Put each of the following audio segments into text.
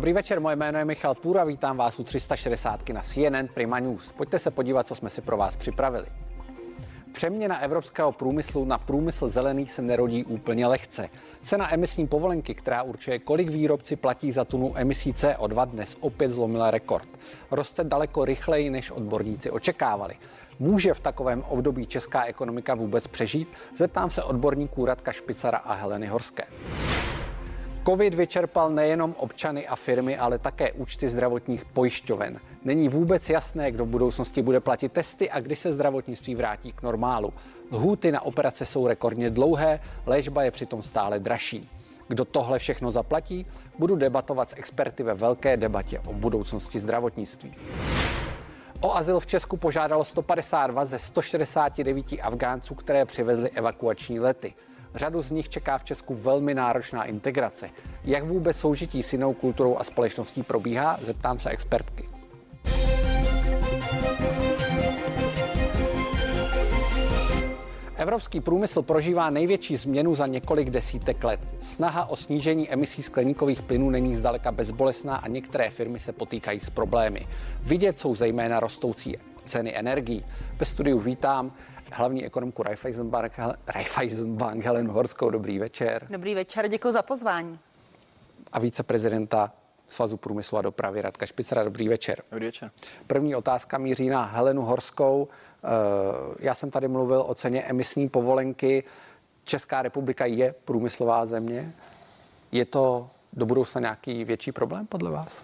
Dobrý večer, moje jméno je Michal Půra, vítám vás u 360 na CNN Prima News. Pojďte se podívat, co jsme si pro vás připravili. Přeměna evropského průmyslu na průmysl zelený se nerodí úplně lehce. Cena emisní povolenky, která určuje, kolik výrobci platí za tunu emisí CO2, dnes opět zlomila rekord. Roste daleko rychleji, než odborníci očekávali. Může v takovém období česká ekonomika vůbec přežít? Zeptám se odborníků Radka Špicara a Heleny Horské. Covid vyčerpal nejenom občany a firmy, ale také účty zdravotních pojišťoven. Není vůbec jasné, kdo v budoucnosti bude platit testy a kdy se zdravotnictví vrátí k normálu. Lhůty na operace jsou rekordně dlouhé, léčba je přitom stále dražší. Kdo tohle všechno zaplatí? Budu debatovat s experty ve velké debatě o budoucnosti zdravotnictví. O azyl v Česku požádalo 152 ze 169 Afgánců, které přivezly evakuační lety. Řadu z nich čeká v Česku velmi náročná integrace. Jak vůbec soužití s jinou kulturou a společností probíhá, zeptám se expertky. Evropský průmysl prožívá největší změnu za několik desítek let. Snaha o snížení emisí skleníkových plynů není zdaleka bezbolesná a některé firmy se potýkají s problémy. Vidět jsou zejména rostoucí ceny energií. Ve studiu vítám hlavní ekonomku Raiffeisenbank, Raiffeisenbank Helenu Horskou. Dobrý večer. Dobrý večer, děkuji za pozvání. A viceprezidenta Svazu průmyslu a dopravy Radka Špicera. Dobrý večer. Dobrý večer. První otázka míří na Helenu Horskou. Eh, já jsem tady mluvil o ceně emisní povolenky. Česká republika je průmyslová země. Je to do budoucna nějaký větší problém podle vás?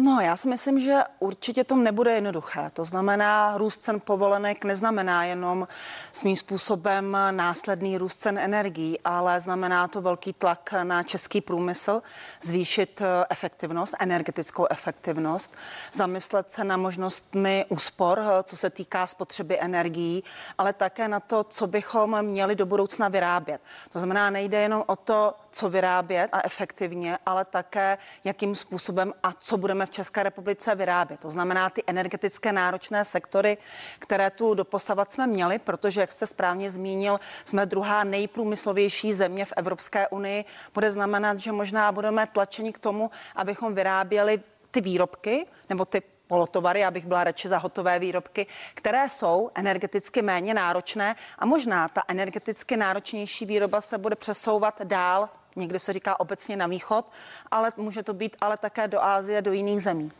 No, já si myslím, že určitě to nebude jednoduché. To znamená, růst cen povolenek neznamená jenom svým způsobem následný růst cen energií, ale znamená to velký tlak na český průmysl, zvýšit eh, efektivnost, energetickou efektivnost, zamyslet se na možnostmi úspor, eh, co se týká spotřeby energií, ale také na to, co bychom měli do budoucna vyrábět. To znamená, nejde jenom o to, co vyrábět a efektivně, ale také jakým způsobem a co budeme České republice vyrábět. To znamená ty energetické náročné sektory, které tu doposavat jsme měli, protože, jak jste správně zmínil, jsme druhá nejprůmyslovější země v Evropské unii. Bude znamenat, že možná budeme tlačeni k tomu, abychom vyráběli ty výrobky nebo ty polotovary, abych byla radši za hotové výrobky, které jsou energeticky méně náročné a možná ta energeticky náročnější výroba se bude přesouvat dál někde se říká obecně na východ, ale může to být ale také do Ázie, do jiných zemí.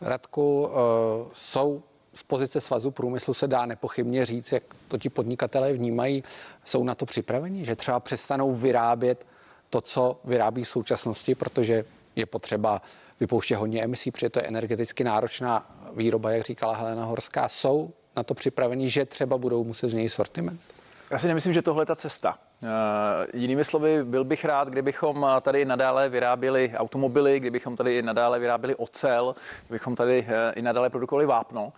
Radku, uh, jsou z pozice svazu průmyslu se dá nepochybně říct, jak to ti podnikatelé vnímají, jsou na to připraveni, že třeba přestanou vyrábět to, co vyrábí v současnosti, protože je potřeba vypouštět hodně emisí, protože to je energeticky náročná výroba, jak říkala Helena Horská. Jsou na to připraveni, že třeba budou muset změnit sortiment? Já si nemyslím, že tohle je ta cesta. Uh, jinými slovy, byl bych rád, kdybychom tady nadále vyráběli automobily, kdybychom tady nadále vyráběli ocel, kdybychom tady uh, i nadále produkovali vápno.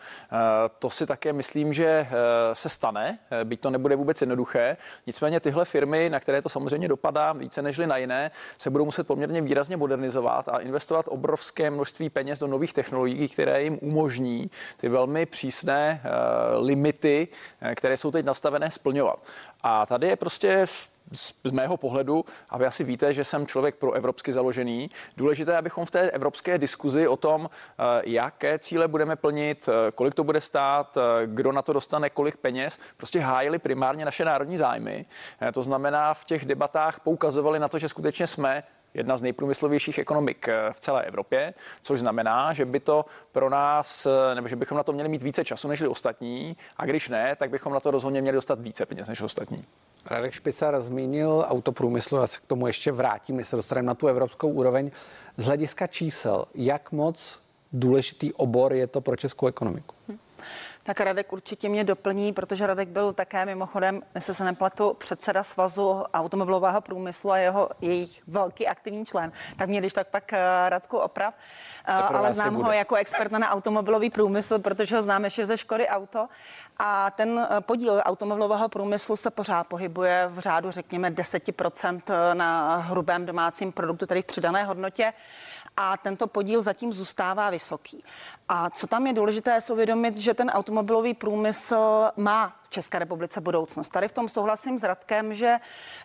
To si také myslím, že se stane, byť to nebude vůbec jednoduché. Nicméně tyhle firmy, na které to samozřejmě dopadá více než na jiné, se budou muset poměrně výrazně modernizovat a investovat obrovské množství peněz do nových technologií, které jim umožní ty velmi přísné limity, které jsou teď nastavené, splňovat. A tady je prostě z mého pohledu, a vy asi víte, že jsem člověk pro evropsky založený, důležité, abychom v té evropské diskuzi o tom, eh, jaké cíle budeme plnit, eh, kolik to bude stát, eh, kdo na to dostane kolik peněz, prostě hájili primárně naše národní zájmy. To znamená, v těch debatách poukazovali na to, že skutečně jsme jedna z nejprůmyslovějších ekonomik v celé Evropě, což znamená, že by to pro nás, nebo že bychom na to měli mít více času než ostatní, a když ne, tak bychom na to rozhodně měli dostat více peněz než ostatní. Radek Špicar zmínil autoprůmyslu, já se k tomu ještě vrátím, než se dostaneme na tu evropskou úroveň. Z hlediska čísel, jak moc důležitý obor je to pro českou ekonomiku? Hm tak Radek určitě mě doplní, protože Radek byl také mimochodem, jestli se nepletu, předseda svazu automobilového průmyslu a jeho jejich velký aktivní člen. Tak mě když tak pak eh, Radku oprav. Eh, ale znám ho jako experta na automobilový průmysl, protože ho znám ještě ze Škody Auto. A ten eh, podíl automobilového průmyslu se pořád pohybuje v řádu, řekněme, 10% na hrubém domácím produktu, tedy v přidané hodnotě a tento podíl zatím zůstává vysoký. A co tam je důležité, je uvědomit, že ten automobilový průmysl má České republice budoucnost. Tady v tom souhlasím s Radkem, že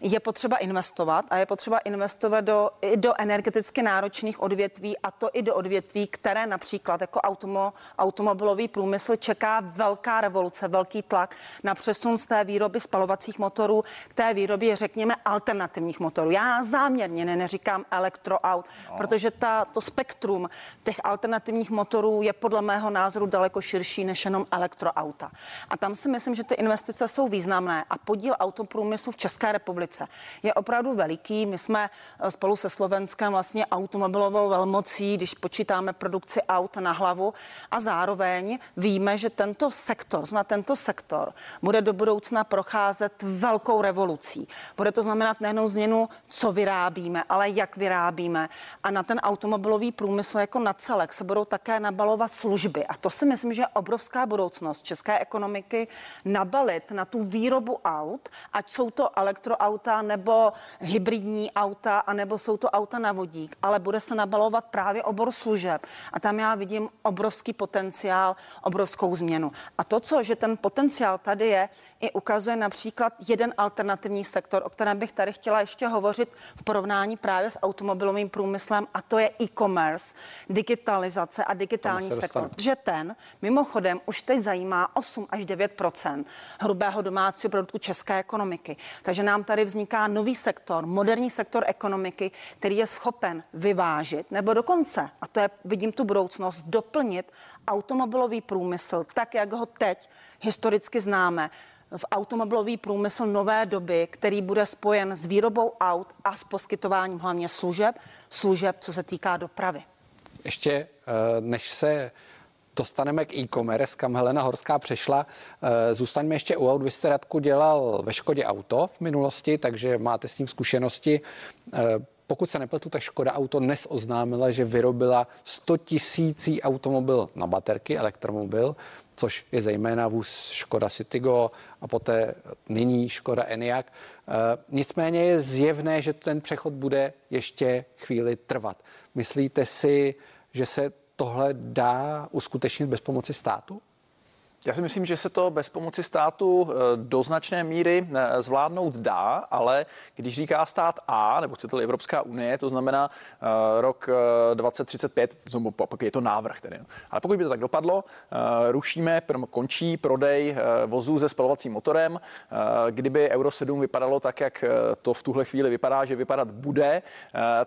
je potřeba investovat a je potřeba investovat do, i do energeticky náročných odvětví a to i do odvětví, které například jako automo, automobilový průmysl čeká velká revoluce, velký tlak na přesun z té výroby spalovacích motorů k té výrobě, řekněme, alternativních motorů. Já záměrně ne, neříkám elektroaut, no. protože ta, to spektrum těch alternativních motorů je podle mého názoru daleko širší než jenom elektroauta. A tam si myslím, že ty investice jsou významné a podíl autoprůmyslu v České republice je opravdu veliký. My jsme eh, spolu se Slovenskem vlastně automobilovou velmocí, když počítáme produkci aut na hlavu a zároveň víme, že tento sektor, znamená tento sektor, bude do budoucna procházet velkou revolucí. Bude to znamenat nejenom změnu, co vyrábíme, ale jak vyrábíme. A na ten automobilový průmysl jako na celek se budou také nabalovat služby. A to si myslím, že je obrovská budoucnost české ekonomiky nabalit na tu výrobu aut, ať jsou to elektroauta nebo hybridní auta, anebo jsou to auta na vodík, ale bude se nabalovat právě obor služeb. A tam já vidím obrovský potenciál, obrovskou změnu. A to, co, že ten potenciál tady je, i ukazuje například jeden alternativní sektor, o kterém bych tady chtěla ještě hovořit v porovnání právě s automobilovým průmyslem, a to je e-commerce, digitalizace a digitální se sektor. Že ten mimochodem už teď zajímá 8 až 9% hrubého domácího produktu české ekonomiky. Takže nám tady vzniká nový sektor, moderní sektor ekonomiky, který je schopen vyvážit nebo dokonce, a to je, vidím tu budoucnost, doplnit automobilový průmysl tak, jak ho teď historicky známe v automobilový průmysl nové doby, který bude spojen s výrobou aut a s poskytováním hlavně služeb, služeb, co se týká dopravy. Ještě eh, než se dostaneme k e-commerce, kam Helena Horská přešla. Eh, zůstaňme ještě u aut. Vy jste Radku dělal ve Škodě Auto v minulosti, takže máte s tím zkušenosti. Pokud se nepletu, tak Škoda Auto dnes oznámila, že vyrobila 100 tisící automobil na baterky, elektromobil, což je zejména vůz Škoda Citigo a poté nyní Škoda Enyaq. E, nicméně je zjevné, že ten přechod bude ještě chvíli trvat. Myslíte si, že se tohle dá uskutečnit bez pomoci státu? Já si myslím, že se to bez pomoci státu eh, do značné míry eh, zvládnout dá, ale když říká stát A, nebo chcete Evropská unie, to znamená uh, rok 2035, pak je to návrh tedy. Ale pokud by to tak dopadlo, rušíme, končí prodej vozů se spalovacím motorem. Kdyby Euro 7 vypadalo tak, jak to v tuhle chvíli vypadá, že vypadat bude,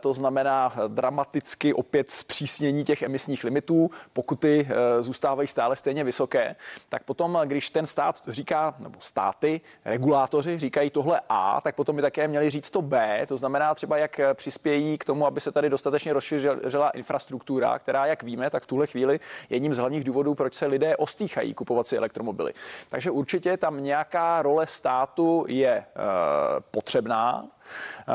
to znamená dramaticky opět zpřísnění těch emisních limitů, pokuty zůstávají stále stejně vysoké, tak potom, když ten stát říká, nebo státy, regulátoři říkají tohle A, tak potom by také měli říct to B, to znamená třeba, jak přispějí k tomu, aby se tady dostatečně rozšířila infrastruktura, která, jak víme, tak v tuhle chvíli je jedním z hlavních důvodů, proč se lidé ostýchají kupovat si elektromobily. Takže určitě tam nějaká role státu je e, potřebná.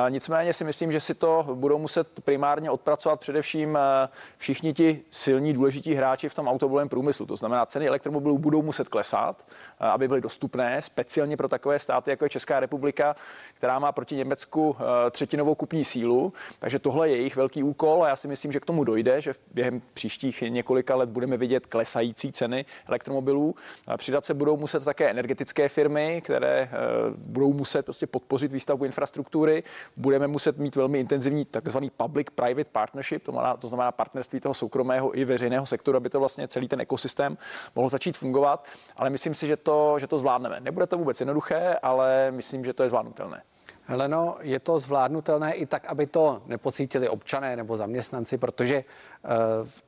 Nicméně si myslím, že si to budou muset primárně odpracovat především eh, všichni ti silní důležití hráči v tom automobilovém průmyslu. To znamená, ceny elektromobilů budou muset klesat, eh, aby byly dostupné, speciálně pro takové státy, jako je Česká republika, která má proti Německu eh, třetinovou kupní sílu. Takže tohle je jejich velký úkol a já si myslím, že k tomu dojde, že během příštích několika let budeme vidět klesající ceny elektromobilů. Přidat se budou muset také energetické firmy, které budou muset prostě podpořit výstavbu infrastruktury infrastruktury, budeme muset mít velmi intenzivní takzvaný public-private partnership, to znamená, to znamená partnerství toho soukromého i veřejného sektoru, aby to vlastně celý ten ekosystém mohl začít fungovat. Ale myslím si, že to, že to zvládneme. Nebude to vůbec jednoduché, ale myslím, že to je zvládnutelné. Heleno, je to zvládnutelné i tak, aby to nepocítili občané nebo zaměstnanci, protože uh,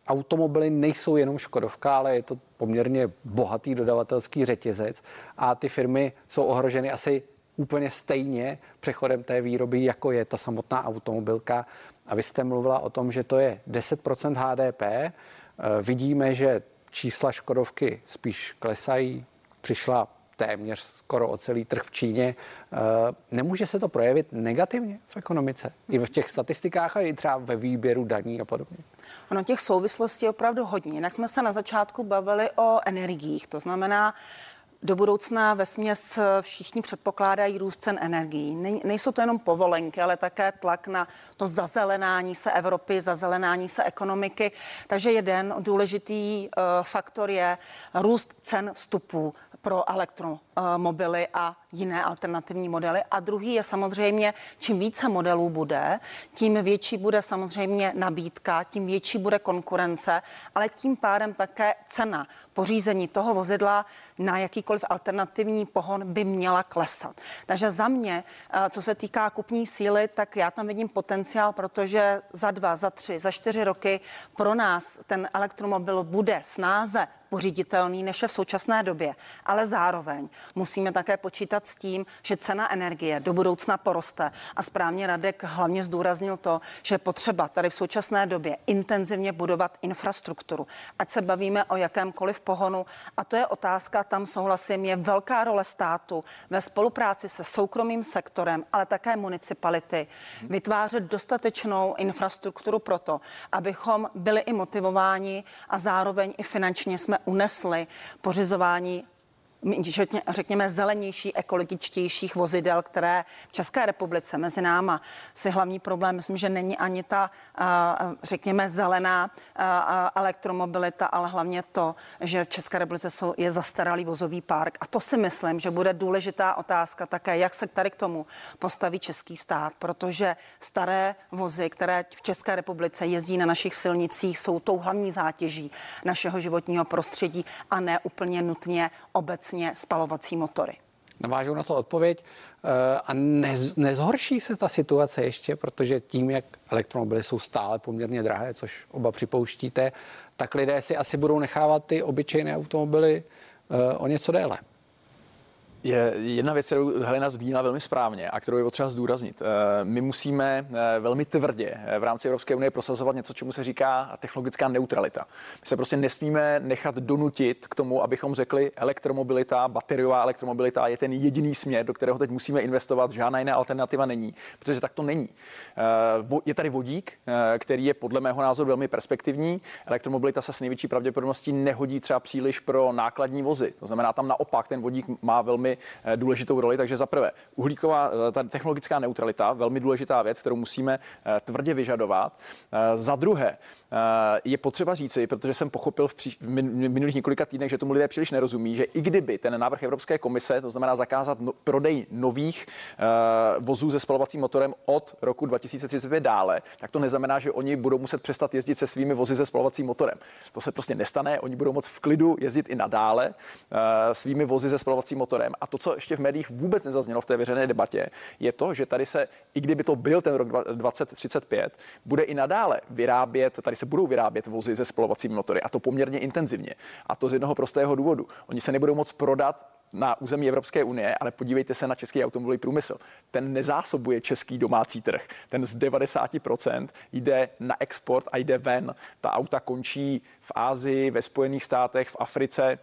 automobily nejsou jenom Škodovka, ale je to poměrně bohatý dodavatelský řetězec a ty firmy jsou ohroženy asi úplně stejně přechodem té výroby, jako je ta samotná automobilka. A vy jste mluvila o tom, že to je 10% HDP. Vidíme, že čísla Škodovky spíš klesají. Přišla téměř skoro o celý trh v Číně. E, nemůže se to projevit negativně v ekonomice? I v těch statistikách a i třeba ve výběru daní a podobně? Ono těch souvislostí je opravdu hodně. Jinak jsme se na začátku bavili o energiích. To znamená, do budoucna ve směs všichni předpokládají růst cen energií. Nejsou to jenom povolenky, ale také tlak na to zazelenání se Evropy, zazelenání se ekonomiky. Takže jeden důležitý uh, faktor je růst cen vstupů pro elektro, mobily a jiné alternativní modely. A druhý je samozřejmě, čím více modelů bude, tím větší bude samozřejmě nabídka, tím větší bude konkurence, ale tím pádem také cena pořízení toho vozidla na jakýkoliv alternativní pohon by měla klesat. Takže za mě, eh, co se týká kupní síly, tak já tam vidím potenciál, protože za dva, za tři, za čtyři roky pro nás ten elektromobil bude snáze poříditelný než je v současné době. Ale zároveň musíme také počítat s tím, že cena energie do budoucna poroste. A správně Radek hlavně zdůraznil to, že je potřeba tady v současné době intenzivně budovat infrastrukturu. Ať se bavíme o jakémkoliv pohonu. A to je otázka, tam souhlasím, je velká role státu ve spolupráci se soukromým sektorem, ale také municipality, vytvářet dostatečnou infrastrukturu pro to, abychom byli i motivováni a zároveň i finančně jsme unesli pořizování řekněme, zelenější, ekologičtějších vozidel, které v České republice mezi náma si hlavní problém, myslím, že není ani ta, řekněme, zelená elektromobilita, ale hlavně to, že v České republice jsou, je zastaralý vozový park. A to si myslím, že bude důležitá otázka také, jak se tady k tomu postaví český stát, protože staré vozy, které v České republice jezdí na našich silnicích, jsou tou hlavní zátěží našeho životního prostředí a ne úplně nutně obecně obecně spalovací motory. Navážu na to odpověď. Eh, a nez, nezhorší se ta situace ještě, protože tím, jak elektromobily jsou stále poměrně drahé, což oba připouštíte, tak lidé si asi budou nechávat ty obyčejné automobily eh, o něco déle je jedna věc, kterou Helena zmínila velmi správně a kterou je potřeba zdůraznit. Eh, my musíme eh, velmi tvrdě eh, v rámci Evropské unie prosazovat něco, čemu se říká technologická neutralita. My se prostě nesmíme nechat donutit k tomu, abychom řekli, elektromobilita, bateriová elektromobilita je ten jediný směr, do kterého teď musíme investovat, žádná jiná alternativa není, protože tak to není. Je tady vodík, který je podle mého názoru velmi perspektivní. Elektromobilita se s největší pravděpodobností nehodí třeba příliš pro nákladní vozy. To znamená, tam naopak ten vodík má velmi velmi eh, důležitou roli. Takže za prvé, uhlíková, eh, ta technologická neutralita, velmi důležitá věc, kterou musíme eh, tvrdě vyžadovat. Za druhé, je potřeba říci, protože jsem pochopil v, příš- v minulých několika týdnech, že tomu lidé příliš nerozumí, že i kdyby ten návrh Evropské komise, to znamená zakázat no, prodej nových uh, vozů se spalovacím motorem od roku 2035 dále, tak to neznamená, že oni budou muset přestat jezdit se svými vozy se spalovacím motorem. To se prostě nestane, oni budou moct v klidu jezdit i nadále uh, svými vozy se spalovacím motorem. A to, co ještě v médiích vůbec nezaznělo v té veřejné debatě, je to, že tady se, i kdyby to byl ten rok 2035, bude i nadále vyrábět, tady se budou vyrábět vozy se spalovacími motory a to poměrně intenzivně. A to z jednoho prostého důvodu. Oni se nebudou moc prodat na území Evropské unie, ale podívejte se na český automobilový průmysl. Ten nezásobuje český domácí trh. Ten z 90% jde na export a jde ven. Ta auta končí v Ázii, ve Spojených státech, v Africe,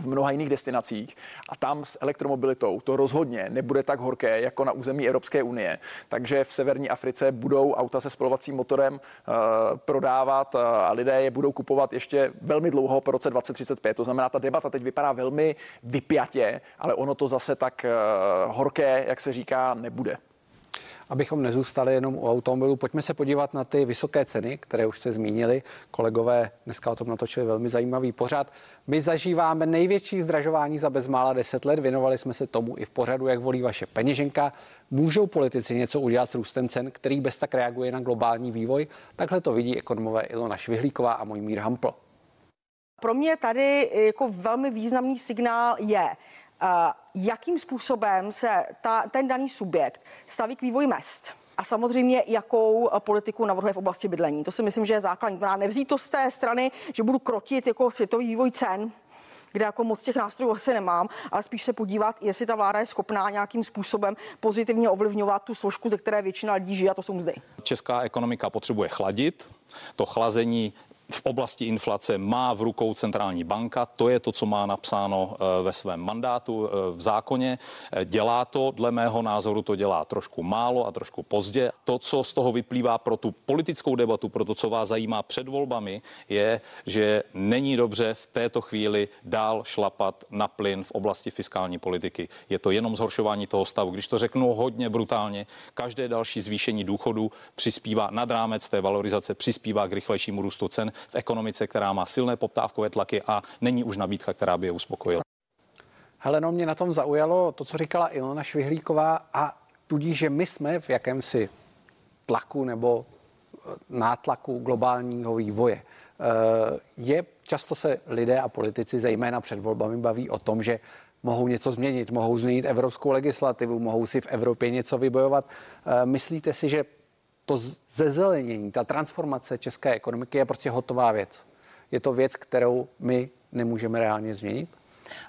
v mnoha jiných destinacích a tam s elektromobilitou to rozhodně nebude tak horké jako na území Evropské unie. Takže v severní Africe budou auta se spalovacím motorem uh, prodávat uh, a lidé je budou kupovat ještě velmi dlouho po roce 2035. To znamená, ta debata teď vypadá velmi vypjatě, ale ono to zase tak uh, horké, jak se říká, nebude abychom nezůstali jenom u automobilů. Pojďme se podívat na ty vysoké ceny, které už jste zmínili. Kolegové dneska o tom natočili velmi zajímavý pořad. My zažíváme největší zdražování za bezmála 10 let. Věnovali jsme se tomu i v pořadu, jak volí vaše peněženka. Můžou politici něco udělat s růstem cen, který bez tak reaguje na globální vývoj? Takhle to vidí ekonomové Ilona Švihlíková a můj Mír Hampl. Pro mě tady jako velmi významný signál je, jakým způsobem se ta, ten daný subjekt staví k vývoji mest. A samozřejmě, jakou politiku navrhuje v oblasti bydlení. To si myslím, že je základní. Nevzít to z té strany, že budu krotit jako světový vývoj cen, kde jako moc těch nástrojů asi nemám, ale spíš se podívat, jestli ta vláda je schopná nějakým způsobem pozitivně ovlivňovat tu složku, ze které většina lidí žije, a to jsou mzdy. Česká ekonomika potřebuje chladit. To chlazení v oblasti inflace má v rukou centrální banka. To je to, co má napsáno eh, ve svém mandátu eh, v zákoně. Eh, dělá to, dle mého názoru to dělá trošku málo a trošku pozdě. To, co z toho vyplývá pro tu politickou debatu, pro to, co vás zajímá před volbami, je, že není dobře v této chvíli dál šlapat na plyn v oblasti fiskální politiky. Je to jenom zhoršování toho stavu. Když to řeknu hodně brutálně, každé další zvýšení důchodu přispívá nad rámec té valorizace, přispívá k rychlejšímu růstu cen v ekonomice, která má silné poptávkové tlaky a není už nabídka, která by je uspokojila. Heleno, mě na tom zaujalo to, co říkala Ilona Švihlíková a tudíž, že my jsme v jakémsi tlaku nebo eh, nátlaku globálního vývoje. Eh, je, často se lidé a politici, zejména před volbami, baví o tom, že mohou něco změnit, mohou změnit evropskou legislativu, mohou si v Evropě něco vybojovat. Eh, myslíte si, že to zezelenění, ta transformace české ekonomiky je prostě hotová věc? Je to věc, kterou my nemůžeme reálně změnit?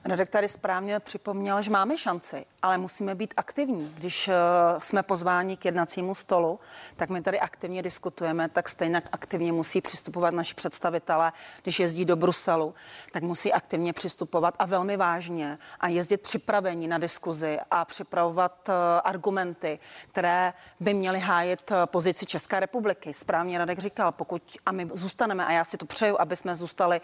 Radek tady správně připomněl, že máme šanci, ale musíme být aktivní. Když eh, jsme pozváni k jednacímu stolu, tak my tady aktivně diskutujeme, tak stejně aktivně musí přistupovat naši představitelé. Když jezdí do Bruselu, tak musí aktivně přistupovat a velmi vážně a jezdit připravení na diskuzi a připravovat eh, argumenty, které by měly hájit eh, pozici České republiky. Správně Radek říkal, pokud a my zůstaneme, a já si to přeju, aby jsme zůstali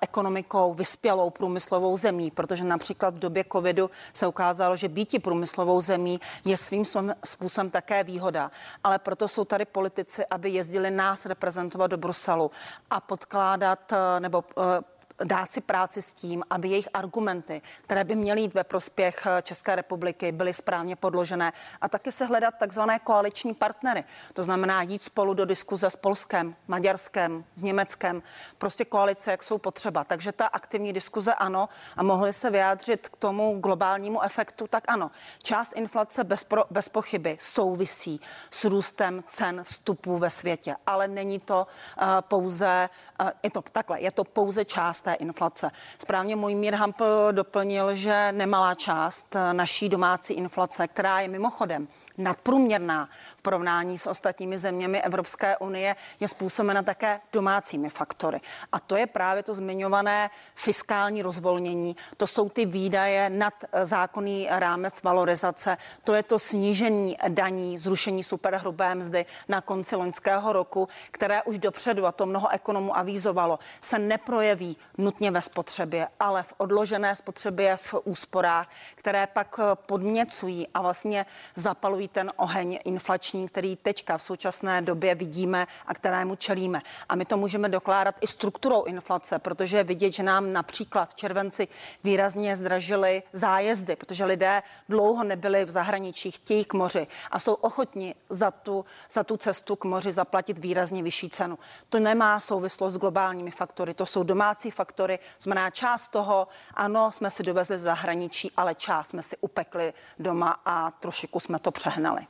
ekonomikou vyspělou, průmyslovou zemí, protože například v době covidu se ukázalo, že býti průmyslovou zemí je svým způsobem také výhoda. Ale proto jsou tady politici, aby jezdili nás reprezentovat do Bruselu a podkládat eh, nebo eh, dát si práci s tím, aby jejich argumenty, které by měly jít ve prospěch eh, České republiky, byly správně podložené a taky se hledat takzvané koaliční partnery. To znamená jít spolu do diskuze s Polskem, Maďarskem, s Německem, prostě koalice, jak jsou potřeba. Takže ta aktivní diskuze ano a mohli se vyjádřit k tomu globálnímu efektu, tak ano. Část inflace bez, pro, bez pochyby souvisí s růstem cen vstupů ve světě, ale není to uh, pouze, uh, je to takhle, je to pouze část té inflace. Správně můj Mír Hamp doplnil, že nemalá část naší domácí inflace, která je mimochodem nadprůměrná v porovnání s ostatními zeměmi Evropské unie, je způsobena také domácími faktory. A to je právě to zmiňované fiskální rozvolnění. To jsou ty výdaje nad zákonný rámec valorizace. To je to snížení daní, zrušení superhrubé mzdy na konci loňského roku, které už dopředu, a to mnoho ekonomů avízovalo, se neprojeví nutně ve spotřebě, ale v odložené spotřebě v úsporách, které pak podněcují a vlastně zapalují ten oheň inflační, který teďka v současné době vidíme a kterému čelíme. A my to můžeme dokládat i strukturou inflace, protože je vidět, že nám například v červenci výrazně zdražily zájezdy, protože lidé dlouho nebyli v zahraničí, chtějí k moři a jsou ochotni za tu, za tu cestu k moři zaplatit výrazně vyšší cenu. To nemá souvislost s globálními faktory, to jsou domácí faktory, znamená část toho, ano, jsme si dovezli zahraničí, ale část jsme si upekli doma a trošičku jsme to přehnali přehnali.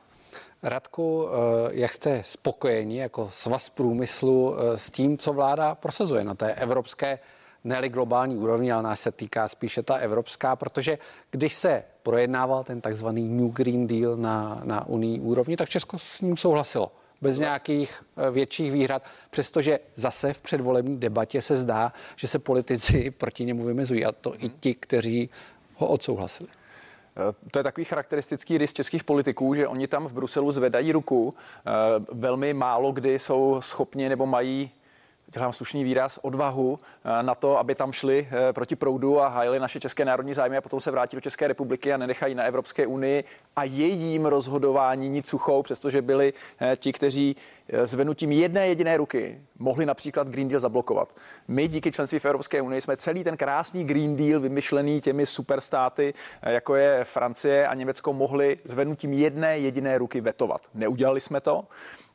Radku, eh, jak jste spokojeni jako svaz průmyslu eh, s tím, co vláda prosazuje na té evropské, ne globální úrovni, ale nás se týká spíše ta evropská, protože když se projednával ten takzvaný New Green Deal na, na unii úrovni, tak Česko s ním souhlasilo bez nějakých eh, větších výhrad, přestože zase v předvolební debatě se zdá, že se politici proti němu vymezují a to i ti, kteří ho odsouhlasili. To je takový charakteristický rys českých politiků, že oni tam v Bruselu zvedají ruku. Eh, velmi málo kdy jsou schopni nebo mají dělám slušný výraz, odvahu eh, na to, aby tam šli eh, proti proudu a hájili naše české národní zájmy a potom se vrátí do České republiky a nenechají na Evropské unii a jejím rozhodování nic suchou, přestože byli eh, ti, kteří zvenutím jedné jediné ruky mohli například Green Deal zablokovat. My díky členství v Evropské unii jsme celý ten krásný Green Deal vymyšlený těmi superstáty, jako je Francie a Německo, mohli zvenutím jedné jediné ruky vetovat. Neudělali jsme to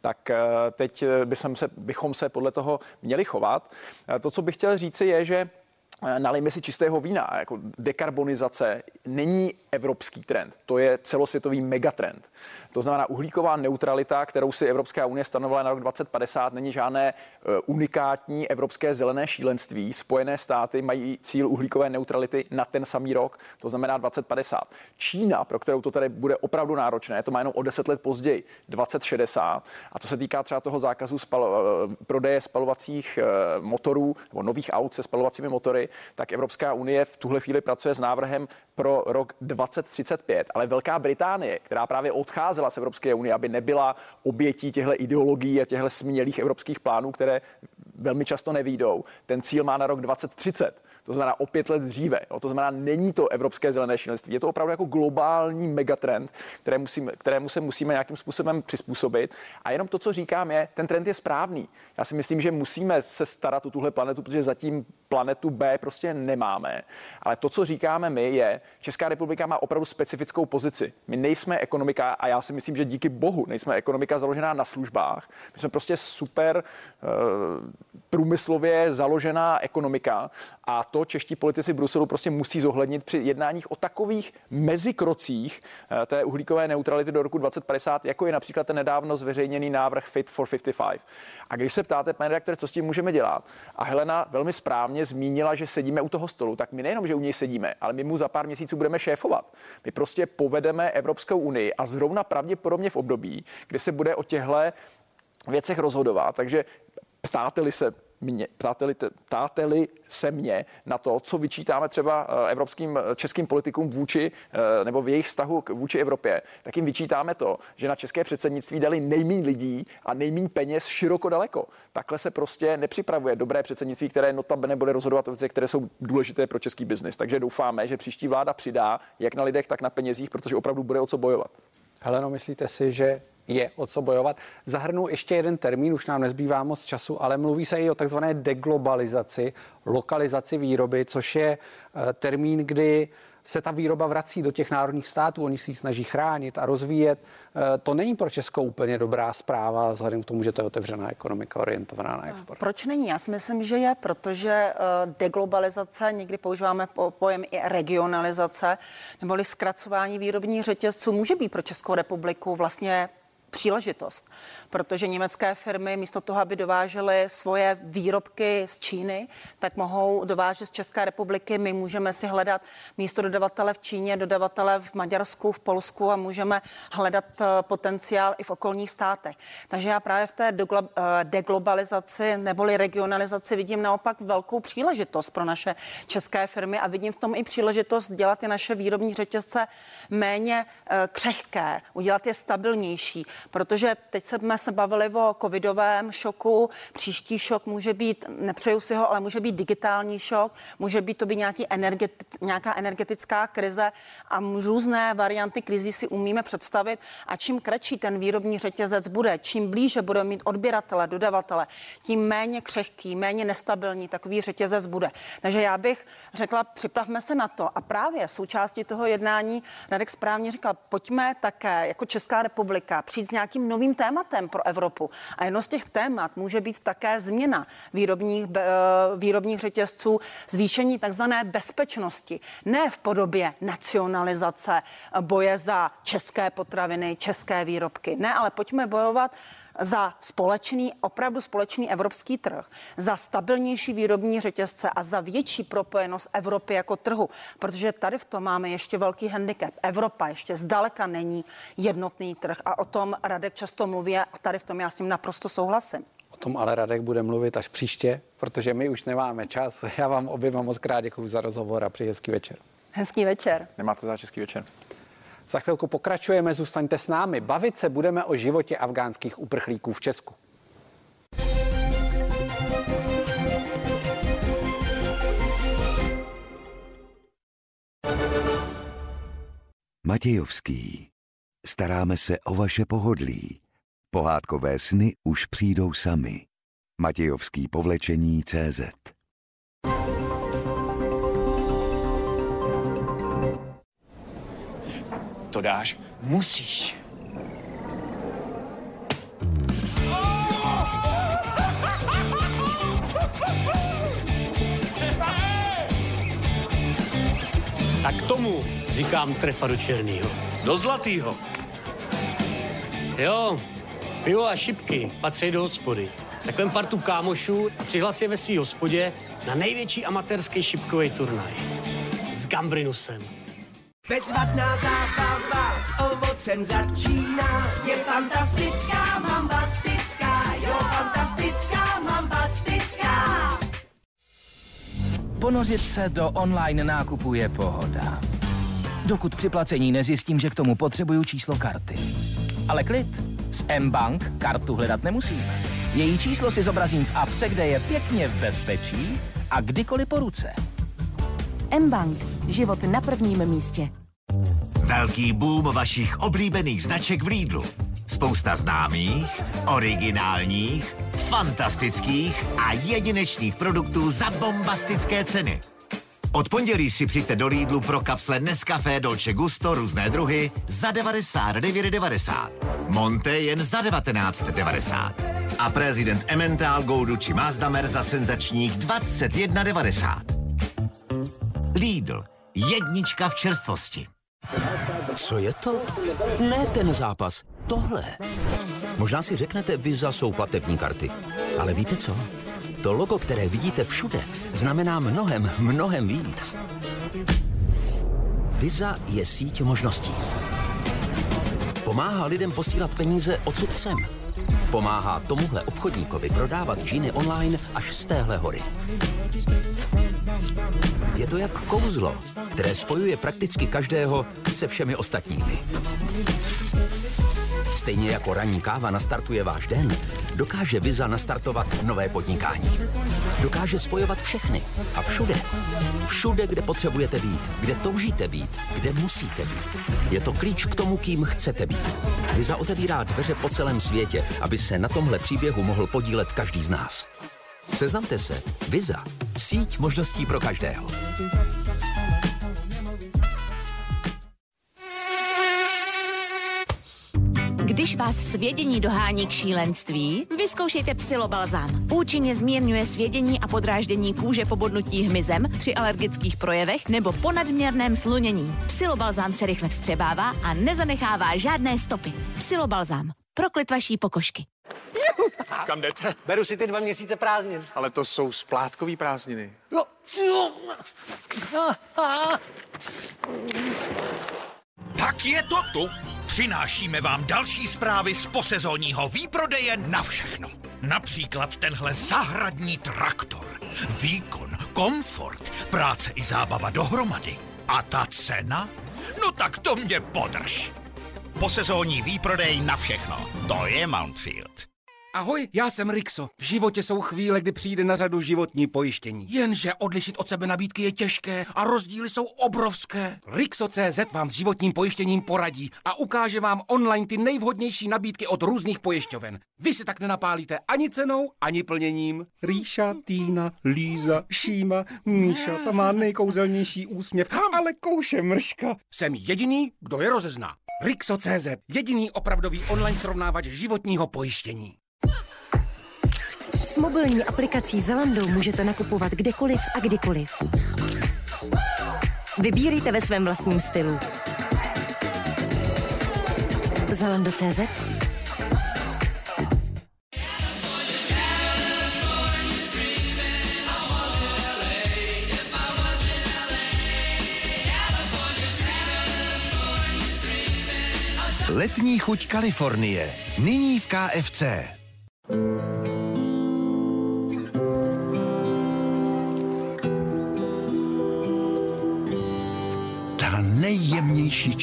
tak eh, teď eh, bychom se, bychom se podle toho měli chovat. Eh, to, co bych chtěl říci, je, že nalijme si čistého vína. Jako dekarbonizace není evropský trend, to je celosvětový megatrend. To znamená, uhlíková neutralita, kterou si Evropská unie stanovila na rok 2050, není žádné e, unikátní evropské zelené šílenství. Spojené státy mají cíl uhlíkové neutrality na ten samý rok, to znamená 2050. Čína, pro kterou to tady bude opravdu náročné, to má jenom o 10 let později, 2060. A to se týká třeba toho zákazu spal, e, prodeje spalovacích motorů nebo nových aut se spalovacími motory, tak Evropská unie v tuhle chvíli pracuje s návrhem pro rok 2035. Ale Velká Británie, která právě odcházela z Evropské unie, aby nebyla obětí těchto ideologií a těchto smělých evropských plánů, které velmi často nevídou, ten cíl má na rok 2030 to znamená o pět let dříve. Jo. To znamená, není to evropské zelené šílenství, je to opravdu jako globální megatrend, které musíme, kterému se musíme nějakým způsobem přizpůsobit. A jenom to, co říkám, je, ten trend je správný. Já si myslím, že musíme se starat o tuhle planetu, protože zatím planetu B prostě nemáme. Ale to, co říkáme my, je, Česká republika má opravdu specifickou pozici. My nejsme ekonomika, a já si myslím, že díky bohu nejsme ekonomika založená na službách. My jsme prostě super uh, průmyslově založená ekonomika a to čeští politici Bruselu prostě musí zohlednit při jednáních o takových mezikrocích eh, té uhlíkové neutrality do roku 2050, jako je například ten nedávno zveřejněný návrh Fit for 55. A když se ptáte, pane redaktore, co s tím můžeme dělat, a Helena velmi správně zmínila, že sedíme u toho stolu, tak my nejenom, že u něj sedíme, ale my mu za pár měsíců budeme šéfovat. My prostě povedeme Evropskou unii a zrovna pravděpodobně v období, kdy se bude o těchto věcech rozhodovat. Takže ptáte-li se mě, ptáteli, ptáteli se mě na to, co vyčítáme třeba eh, evropským eh, českým politikům vůči eh, nebo v jejich vztahu k vůči Evropě, tak jim vyčítáme to, že na české předsednictví dali nejméně lidí a nejméně peněz široko daleko. Takhle se prostě nepřipravuje dobré předsednictví, které notabene bude rozhodovat o věci, které jsou důležité pro český biznis. Takže doufáme, že příští vláda přidá jak na lidech, tak na penězích, protože opravdu bude o co bojovat. Heleno, myslíte si, že je o co bojovat. Zahrnu ještě jeden termín, už nám nezbývá moc času, ale mluví se i o takzvané deglobalizaci, lokalizaci výroby, což je eh, termín, kdy se ta výroba vrací do těch národních států, oni si ji snaží chránit a rozvíjet. Eh, to není pro Česko úplně dobrá zpráva, vzhledem k tomu, že to je otevřená ekonomika orientovaná na export. Proč není? Já si myslím, že je, protože eh, deglobalizace, někdy používáme pojem i regionalizace, neboli zkracování výrobních řetězců, může být pro Českou republiku vlastně příležitost, protože německé firmy místo toho, aby dovážely svoje výrobky z Číny, tak mohou dovážet z České republiky. My můžeme si hledat místo dodavatele v Číně, dodavatele v Maďarsku, v Polsku a můžeme hledat eh, potenciál i v okolních státech. Takže já právě v té eh, deglobalizaci neboli regionalizaci vidím naopak velkou příležitost pro naše české firmy a vidím v tom i příležitost dělat ty naše výrobní řetězce méně eh, křehké, udělat je stabilnější, protože teď jsme se bavili o covidovém šoku, příští šok může být, nepřeju si ho, ale může být digitální šok, může být to být nějaký energeti, nějaká energetická krize a různé varianty krizí si umíme představit. A čím kratší ten výrobní řetězec bude, čím blíže bude mít odběratele, dodavatele, tím méně křehký, méně nestabilní takový řetězec bude. Takže já bych řekla, připravme se na to. A právě součástí toho jednání Radek správně říkal, pojďme také jako Česká republika přijít s nějakým novým tématem pro Evropu. A jedno z těch témat může být také změna výrobních, eh, výrobních řetězců, zvýšení takzvané bezpečnosti. Ne v podobě nacionalizace, boje za české potraviny, české výrobky. Ne, ale pojďme bojovat za společný, opravdu společný evropský trh, za stabilnější výrobní řetězce a za větší propojenost Evropy jako trhu, protože tady v tom máme ještě velký handicap. Evropa ještě zdaleka není jednotný trh a o tom Radek často mluví a tady v tom já s ním naprosto souhlasím. O tom ale Radek bude mluvit až příště, protože my už nemáme čas. Já vám oběma moc krát děkuji za rozhovor a přeji hezký večer. Hezký večer. Nemáte za hezký večer. Za chvilku pokračujeme, zůstaňte s námi. Bavit se budeme o životě afgánských uprchlíků v Česku. Matějovský. Staráme se o vaše pohodlí. Pohádkové sny už přijdou sami. Matějovský povlečení CZ To dáš? Musíš. Tak tomu říkám trefa do černýho. Do zlatýho. Jo, pivo a šipky patří do hospody. Takovém partu kámošů a přihlas je ve svý hospodě na největší amatérský šipkový turnaj. S Gambrinusem. Bezvadná zábava s ovocem začíná. Je fantastická, mambastická, jo, fantastická, mambastická. Ponořit se do online nákupu je pohoda. Dokud při placení nezjistím, že k tomu potřebuju číslo karty. Ale klid, s M-Bank kartu hledat nemusíme. Její číslo si zobrazím v apce, kde je pěkně v bezpečí a kdykoliv po ruce. M-Bank. Život na prvním místě. Velký boom vašich oblíbených značek v Lidlu. Spousta známých, originálních, fantastických a jedinečných produktů za bombastické ceny. Od pondělí si přijďte do Lidlu pro kapsle Nescafé Dolce Gusto různé druhy za 99,90. Monte jen za 19,90. A prezident Emmental, Goldu či Mazdamer za senzačních 21,90. Lidl. Jednička v čerstvosti. Co je to? Ne ten zápas, tohle. Možná si řeknete, Visa jsou platební karty. Ale víte co? To logo, které vidíte všude, znamená mnohem, mnohem víc. Visa je síť možností. Pomáhá lidem posílat peníze odsud sem. Pomáhá tomuhle obchodníkovi prodávat džíny online až z téhle hory. Je to jak kouzlo, které spojuje prakticky každého se všemi ostatními. Stejně jako ranní káva nastartuje váš den, dokáže Visa nastartovat nové podnikání. Dokáže spojovat všechny a všude. Všude, kde potřebujete být, kde toužíte být, kde musíte být. Je to klíč k tomu, kým chcete být. Visa otevírá dveře po celém světě, aby se na tomhle příběhu mohl podílet každý z nás. Seznamte se. Visa. Síť možností pro každého. Když vás svědění dohání k šílenství, vyzkoušejte psilobalzám. Účinně zmírňuje svědění a podráždění kůže po bodnutí hmyzem při alergických projevech nebo po nadměrném slunění. Psilobalzám se rychle vstřebává a nezanechává žádné stopy. Psilobalzám. Proklid vaší pokožky. Kam jdete? Beru si ty dva měsíce prázdnin. Ale to jsou splátkový prázdniny. Jo. Tak je to tu. Přinášíme vám další zprávy z posezónního výprodeje na všechno. Například tenhle zahradní traktor. Výkon, komfort, práce i zábava dohromady. A ta cena? No tak to mě podrž. Posezónní výprodej na všechno. To je Mountfield. Ahoj, já jsem Rixo. V životě jsou chvíle, kdy přijde na řadu životní pojištění. Jenže odlišit od sebe nabídky je těžké a rozdíly jsou obrovské. Rixo.cz vám s životním pojištěním poradí a ukáže vám online ty nejvhodnější nabídky od různých pojišťoven. Vy si tak nenapálíte ani cenou, ani plněním. Ríša, Týna, Líza, Šíma, Míša, ta má nejkouzelnější úsměv, ale kouše mrška. Jsem jediný, kdo je rozezná. Rixo.cz, jediný opravdový online srovnávač životního pojištění. S mobilní aplikací Zalando můžete nakupovat kdekoliv a kdykoliv. Vybírejte ve svém vlastním stylu. Zalando.cz Letní chuť Kalifornie. Nyní v KFC.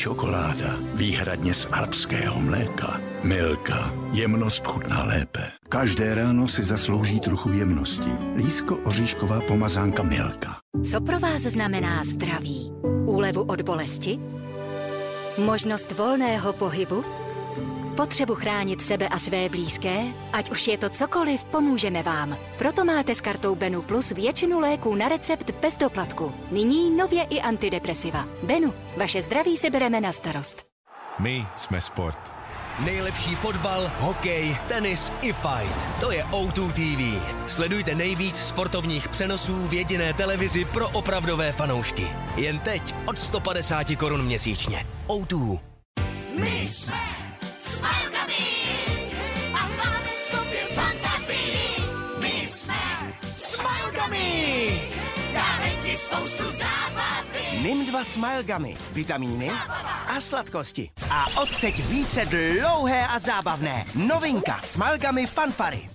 Čokoláda, výhradně z alpského mléka. Milka. Jemnost chutná lépe. Každé ráno si zaslouží trochu jemnosti. Lísko oříšková pomazánka Milka. Co pro vás znamená zdraví? Úlevu od bolesti? Možnost volného pohybu? Potřebu chránit sebe a své blízké? Ať už je to cokoliv, pomůžeme vám. Proto máte s kartou Benu Plus většinu léků na recept bez doplatku. Nyní nově i antidepresiva. Benu, vaše zdraví si bereme na starost. My jsme sport. Nejlepší fotbal, hokej, tenis i fight. To je O2 TV. Sledujte nejvíc sportovních přenosů v jediné televizi pro opravdové fanoušky. Jen teď od 150 korun měsíčně. O2. My jsme Smilkami a máme v sobě fantazii. My jsme Smilkami. Dáme ti spoustu zábavy. NIM 2 Smile Gummy, vitamíny a sladkosti. A odteď více dlouhé a zábavné. Novinka Smile Gummy Fanfary.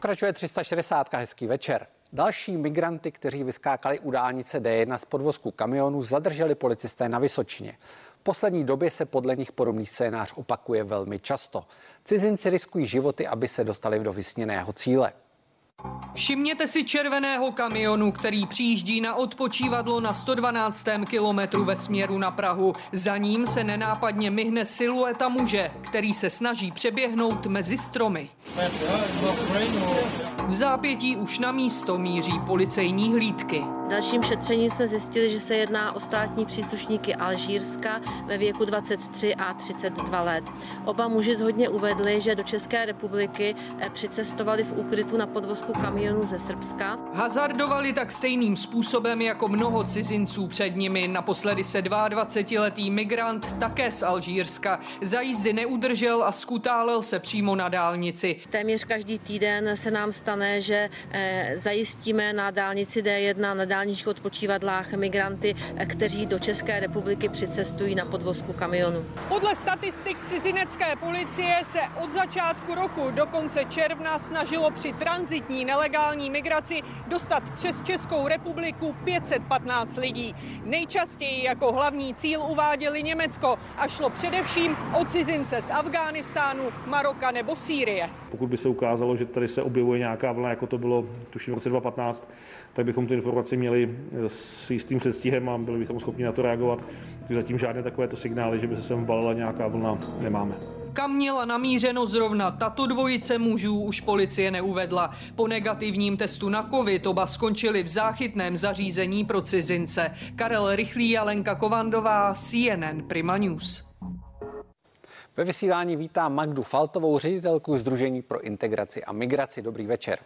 Pokračuje 360. Hezký večer. Další migranty, kteří vyskákali u dálnice D1 z podvozku kamionu, zadrželi policisté na Vysočině. V poslední době se podle nich podobný scénář opakuje velmi často. Cizinci riskují životy, aby se dostali do vysněného cíle. Všimněte si červeného kamionu, který přijíždí na odpočívadlo na 112. kilometru ve směru na Prahu. Za ním se nenápadně myhne silueta muže, který se snaží přeběhnout mezi stromy. V zápětí už na místo míří policejní hlídky. Dalším šetřením jsme zjistili, že se jedná o státní příslušníky Alžírska ve věku 23 a 32 let. Oba muži zhodně uvedli, že do České republiky přicestovali v úkrytu na podvozku kamionu ze Srbska. Hazardovali tak stejným způsobem jako mnoho cizinců před nimi. Naposledy se 22-letý migrant také z Alžírska za jízdy neudržel a skutálel se přímo na dálnici. Téměř každý týden se nám stane, že eh, zajistíme na dálnici D1 na dálničních odpočívadlách migranty, eh, kteří do České republiky přicestují na podvozku kamionu. Podle statistik cizinecké policie se od začátku roku do konce června snažilo při transitní nelegální migraci dostat přes Českou republiku 515 lidí. Nejčastěji jako hlavní cíl uváděli Německo a šlo především o cizince z Afghánistánu, Maroka nebo Sýrie. Pokud by se ukázalo, že tady se objevuje nějaká vlna, jako to bylo tuším v roce 2015, tak bychom tu informaci měli s jistým předstihem a byli bychom schopni na to reagovat. Zatím žádné takovéto signály, že by se sem valila nějaká vlna, nemáme. Kam měla namířeno zrovna tato dvojice mužů, už policie neuvedla. Po negativním testu na covid oba skončili v záchytném zařízení pro cizince. Karel Rychlý a Lenka Kovandová, CNN Prima News. Ve vysílání vítám Magdu Faltovou, ředitelku Združení pro integraci a migraci. Dobrý večer.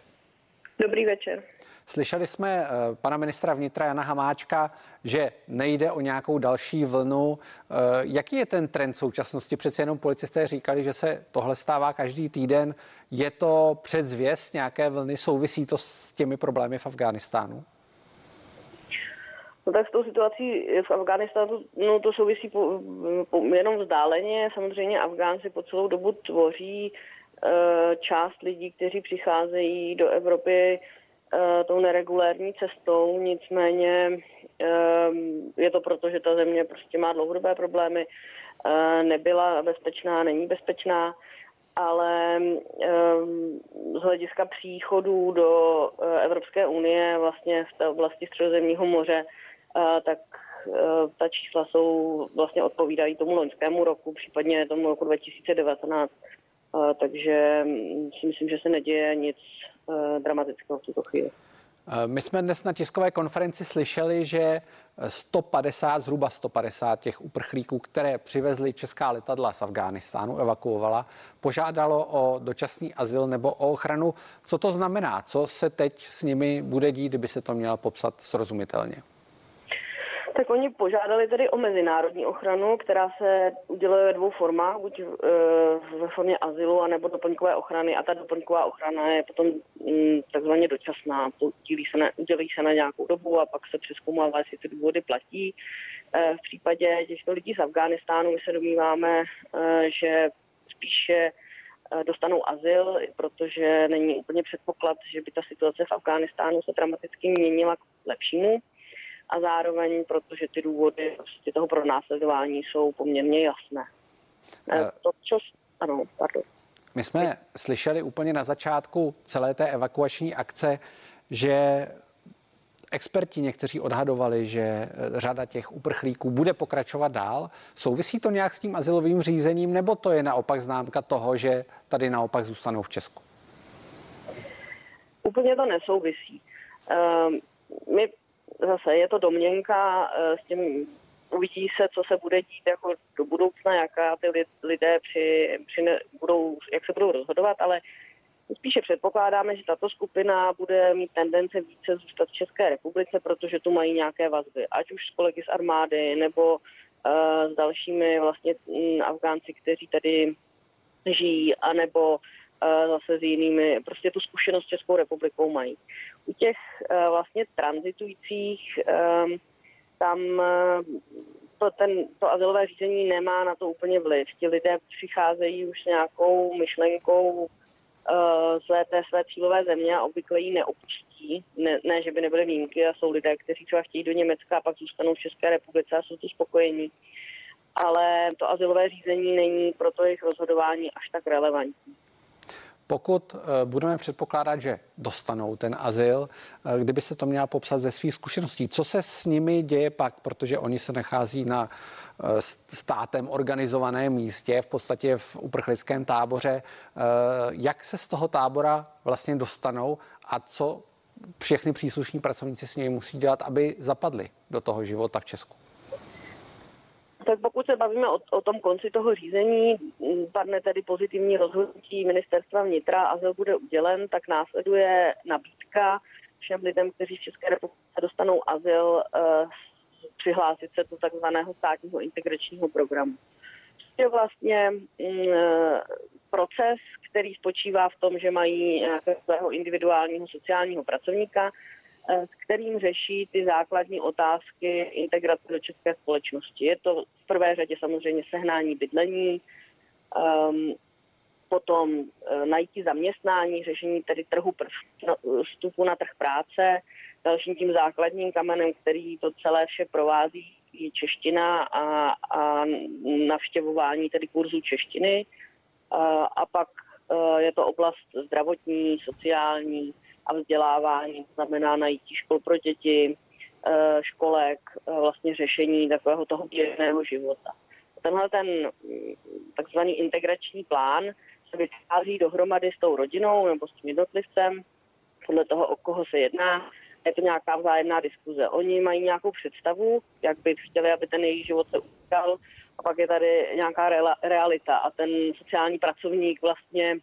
Dobrý večer. Slyšeli jsme eh, pana ministra vnitra Jana Hamáčka, že nejde o nějakou další vlnu. Eh, jaký je ten trend současnosti? Přece jenom policisté říkali, že se tohle stává každý týden. Je to předzvěst nějaké vlny? Souvisí to s těmi problémy v Afghánistánu? No tak s tou situací v Afghánistánu no to souvisí po, po, jenom vzdáleně. Samozřejmě Afgánci po celou dobu tvoří uh, část lidí, kteří přicházejí do Evropy tou neregulérní cestou. Nicméně uh, je to proto, že ta země prostě má dlouhodobé problémy, uh, nebyla bezpečná, není bezpečná ale um, z hlediska příchodů do uh, Evropské unie vlastně v té oblasti Středozemního moře tak ta čísla jsou vlastně odpovídají tomu loňskému roku, případně tomu roku 2019. Takže mm, si myslím, že se neděje nic dramatického v tuto chvíli. My jsme dnes na tiskové konferenci slyšeli, že 150, zhruba 150 těch uprchlíků, které přivezly česká letadla z Afghánistánu, evakuovala, požádalo o dočasný azyl nebo o ochranu. Co to znamená? Co se teď s nimi bude dít, kdyby se to měla popsat srozumitelně? Tak oni požádali tedy o mezinárodní ochranu, která se uděluje ve dvou formách, buď e, ve formě azylu, anebo doplňkové ochrany. A ta doplňková ochrana je potom mm, takzvaně dočasná. Udělí se, na, udělí se na nějakou dobu a pak se přeskoumává, jestli ty důvody platí. E, v případě těchto lidí z Afghánistánu my se domníváme, e, že spíše dostanou azyl, protože není úplně předpoklad, že by ta situace v Afghánistánu se dramaticky měnila k lepšímu a zároveň, protože ty důvody prostě toho pronásledování jsou poměrně jasné. Uh, to, čo, ano, pardon. My jsme slyšeli úplně na začátku celé té evakuační akce, že experti někteří odhadovali, že eh, řada těch uprchlíků bude pokračovat dál. Souvisí to nějak s tím asilovým řízením, nebo to je naopak známka toho, že tady naopak zůstanou v Česku? Úplně to nesouvisí. Uh, my zase je to domněnka, eh, s tím uvidí se, co se bude dít jako do budoucna, jaká ty lidé při, při ne, budou, jak se budou rozhodovat, ale spíše předpokládáme, že tato skupina bude mít tendence více zůstat v České republice, protože tu mají nějaké vazby, ať už s kolegy z armády nebo uh, s dalšími vlastně um, Afgánci, kteří tady žijí, anebo zase s jinými, prostě tu zkušenost s Českou republikou mají. U těch e, vlastně tranzitujících e, tam e, to, ten, to azylové řízení nemá na to úplně vliv. Ti lidé přicházejí už s nějakou myšlenkou své té své cílové země a obvykle ji neopustí. Ne, ne, že by nebyly výjimky a jsou lidé, kteří třeba chtějí do Německa a pak zůstanou v České republice a jsou tu spokojení. Ale to asilové řízení není pro to jejich rozhodování až tak relevantní. Pokud eh, budeme předpokládat, že dostanou ten azyl, eh, kdyby se to měla popsat ze svých zkušeností, co se s nimi děje pak, protože oni se nachází na eh, státem organizovaném místě, v podstatě v uprchlickém táboře. Jak se z toho tábora vlastně dostanou a co všechny příslušní pracovníci s nimi musí dělat, aby zapadli do toho života v Česku? Tak pokud se bavíme o, o tom konci toho řízení, padne tedy pozitivní rozhodnutí ministerstva vnitra, azyl bude udělen, tak následuje nabídka všem lidem, kteří v České republice dostanou azyl, eh, přihlásit se do takzvaného státního integračního programu. Je vlastně eh, proces, který spočívá v tom, že mají nějakého svého individuálního sociálního pracovníka, s kterým řeší ty základní otázky integrace do české společnosti. Je to v prvé řadě samozřejmě sehnání bydlení, um, potom uh, najít zaměstnání, řešení tedy trhu prv, no, vstupu na trh práce. Dalším tím základním kamenem, který to celé vše provází, je čeština a, a navštěvování tedy kurzů češtiny. Uh, a pak uh, je to oblast zdravotní, sociální, a vzdělávání, znamená najít škol pro děti, eh, školek, eh, vlastně řešení takového toho běžného života. Tenhle ten mm, takzvaný integrační plán se vytváří dohromady s tou rodinou nebo s tím jednotlivcem, podle toho, o koho se jedná. Je to nějaká vzájemná diskuze. Oni mají nějakou představu, jak by chtěli, aby ten jejich život se utkal, a pak je tady nějaká realita a ten sociální pracovník vlastně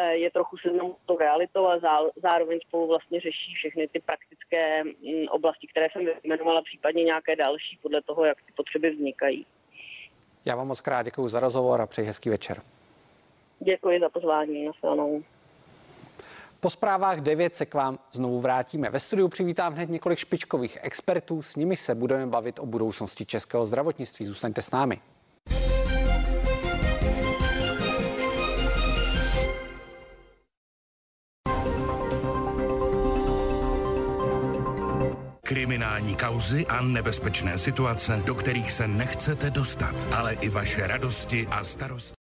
je trochu seznam to realitou a zároveň spolu vlastně řeší všechny ty praktické mm, oblasti, které jsem jmenovala, případně nějaké další, podle toho, jak ty potřeby vznikají. Já vám moc krát děkuji za rozhovor a přeji hezký večer. Děkuji za pozvání. Nasledanou. Po zprávách 9 se k vám znovu vrátíme. Ve studiu přivítám hned několik špičkových expertů, s nimi se budeme bavit o budoucnosti českého zdravotnictví. Zůstaňte s námi. Kauzy a nebezpečné situace, do kterých se nechcete dostat, ale i vaše radosti a starosti.